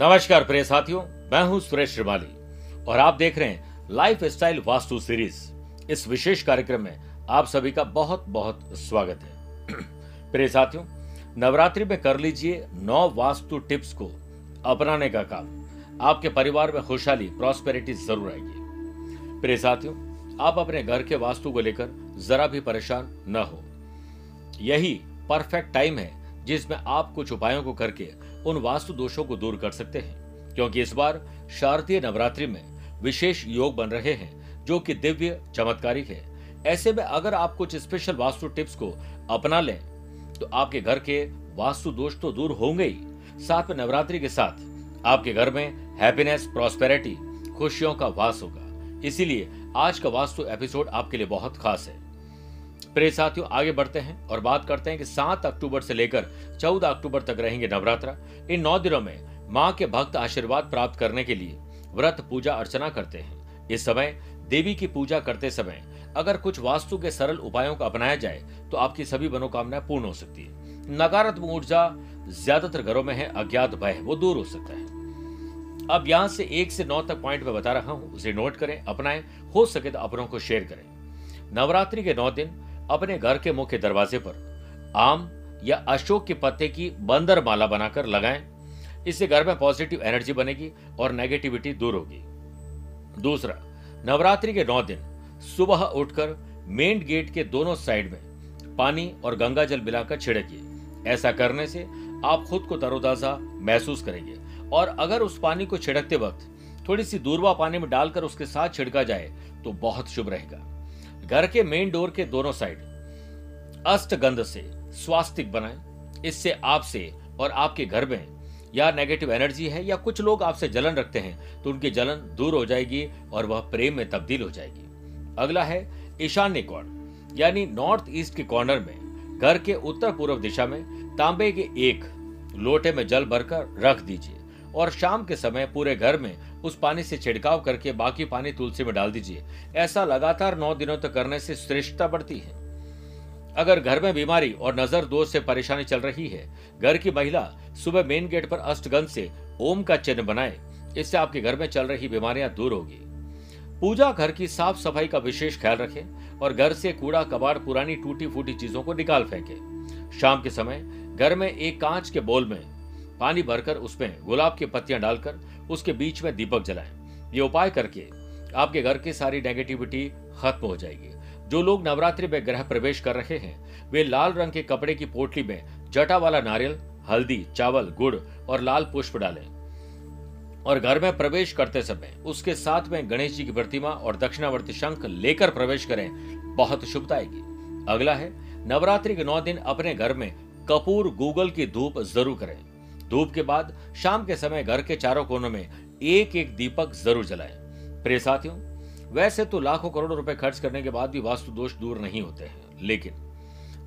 नमस्कार प्रिय साथियों, मैं हूँ सुरेश श्रीमाली और आप देख रहे हैं लाइफ स्टाइल वास्तु सीरीज़ इस विशेष कार्यक्रम में आप सभी का बहुत बहुत स्वागत है। प्रिय साथियों, नवरात्रि में कर लीजिए नौ वास्तु टिप्स को अपनाने का काम। आपके परिवार में खुशहाली प्रॉस्पेरिटी ज़रूर आएगी। प्रिय साथियों, आप अपने घर के वास्तु को लेकर जरा भी परेशान न हो। यही परफेक्ट टाइम है जिसमें आप कुछ उपायों को करके उन वास्तु दोषों को दूर कर सकते हैं, क्योंकि इस बार शारदीय नवरात्रि में विशेष योग बन रहे हैं, जो कि दिव्य चमत्कारिक है। ऐसे में अगर आप कुछ स्पेशल वास्तु टिप्स को अपना लें तो आपके घर के वास्तु दोष तो दूर होंगे ही। साथ में नवरात्रि के साथ आपके घर में हैप्पीनेस प्रॉस्पेरिटी खुशियों का वास होगा। इसीलिए आज का वास्तु एपिसोड आपके लिए बहुत खास है। प्रिय साथियों, आगे बढ़ते हैं और बात करते हैं कि सात अक्टूबर से लेकर चौदह अक्टूबर तक रहेंगे नवरात्र। इन नौ दिनों में माँ के भक्त आशीर्वाद प्राप्त करने के लिए व्रत पूजा अर्चना करते हैं। इस समय देवी की पूजा करते समय अगर कुछ वास्तु के सरल उपायों को अपनाया जाए तो आपकी सभी मनोकामनाएँ पूर्ण हो सकती है। नकारात्मक ऊर्जा ज़्यादातर घरों में है, अज्ञात भय, वो दूर हो सकता है। अब यहाँ से एक से नौ तक पॉइंट में बता रहा हूँ, उसे नोट करें, अपनाएँ, हो सके तो अपनों को शेयर करें। नवरात्रि के नौ दिन अपने घर के मुख्य दरवाजे पर आम या अशोक के पत्ते की बंदर माला बनाकर लगाएँ। इससे घर में पॉजिटिव एनर्जी बनेगी और नेगेटिविटी दूर होगी। दूसरा, नवरात्रि के नौ दिन सुबह उठकर मेन गेट के दोनों साइड में पानी और गंगा जल मिलाकर छिड़किए। ऐसा करने से आप खुद को तरोताजा महसूस करेंगे और अगर उस पानी को छिड़कते वक्त थोड़ी सी दूरवा पानी में डालकर उसके साथ छिड़का जाए तो बहुत शुभ रहेगा। घर के मेन डोर के दोनों साइड अष्टगंध से स्वास्तिक बनाएँ। इससे आपसे और आपके घर में या नेगेटिव एनर्जी है या कुछ लोग आपसे जलन रखते हैं तो उनकी जलन दूर हो जाएगी और वह प्रेम में तब्दील हो जाएगी। अगला है ईशान्य कोण यानी नॉर्थ ईस्ट के कॉर्नर में, घर के उत्तर पूर्व दिशा में तांबे के एक लोटे में जल भरकर रख दीजिए। और शाम के समय पूरे घर में उस पानी से छिड़काव करके बाकी पानी तुलसी में डाल दीजिए। ऐसा लगातार नौ दिनों तक करने से श्रेष्ठता बढ़ती है। अगर घर में बीमारी और नज़र दोष से परेशानी चल रही है, घर की महिला सुबह मेन गेट पर अष्टगंध से ओम का चिन्ह बनाए, इससे आपके घर में चल रही बीमारियाँ दूर होगी। पूजा घर की साफ़ सफ़ाई का विशेष ख्याल रखें और घर से कूड़ा कबाड़ पुरानी टूटी फूटी चीज़ों को निकाल फेंके। शाम के समय घर में एक कांच के बोल में पानी भरकर उसमें गुलाब की पत्तियाँ डालकर उसके बीच में दीपक जलाएँ। ये उपाय करके आपके घर की सारी नेगेटिविटी खत्म हो जाएगी। जो लोग नवरात्रि में ग्रह प्रवेश कर रहे हैं, वे लाल रंग के कपड़े की पोटली में जटा वाला नारियल, हल्दी, चावल, गुड़ और लाल पुष्प डालें। और घर में प्रवेश करते समय उसके साथ में गणेश जी की प्रतिमा और दक्षिणावर्ती शंख लेकर प्रवेश करें, बहुत शुभता आएगी। अगला है, नवरात्रि के नौ दिन अपने घर में कपूर, गूगल की धूप ज़रूर करें। धूप के बाद, शाम के समय घर के चारों कोनों में एक एक दीपक ज़रूर जलाएँ। प्रिय साथियों, वैसे तो लाखों करोड़ों रुपए खर्च करने के बाद भी वास्तु दोष दूर नहीं होते हैं, लेकिन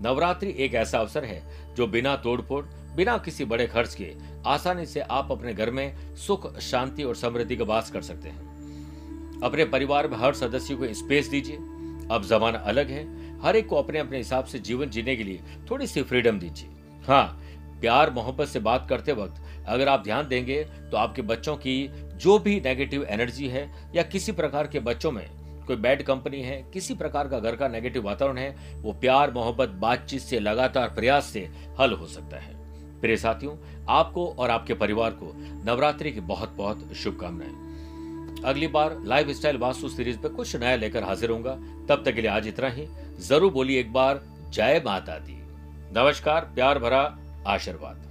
नवरात्रि एक ऐसा अवसर है जो बिना तोड़फोड़, बिना किसी बड़े खर्च के आसानी से आप अपने घर में सुख, शांति और समृद्धि का वास कर सकते हैं। अपने परिवार में हर सदस्य को स्पेस दीजिए। अब जमाना अलग है, हर एक को अपने अपने हिसाब से जीवन जीने के लिए थोड़ी सी फ्रीडम दीजिए। हाँ प्यार, मोहब्बत से बात करते वक्त अगर आप ध्यान देंगे तो आपके बच्चों की जो भी नेगेटिव एनर्जी है या किसी प्रकार के बच्चों में कोई बैड कंपनी है, किसी प्रकार का घर का नेगेटिव वातावरण है, वो प्यार, मोहब्बत, बातचीत से, लगातार प्रयास से हल हो सकता है। प्रिय साथियों, आपको और आपके परिवार को नवरात्रि की बहुत बहुत शुभकामनाएँ। अगली बार लाइफ स्टाइल वास्तु सीरीज़ पे कुछ नया लेकर हाजिर होऊँगा। तब तक के लिए आज इतना ही। ज़रूर बोलिए एक बार, जय माता दी। नमस्कार, प्यार भरा आशीर्वाद।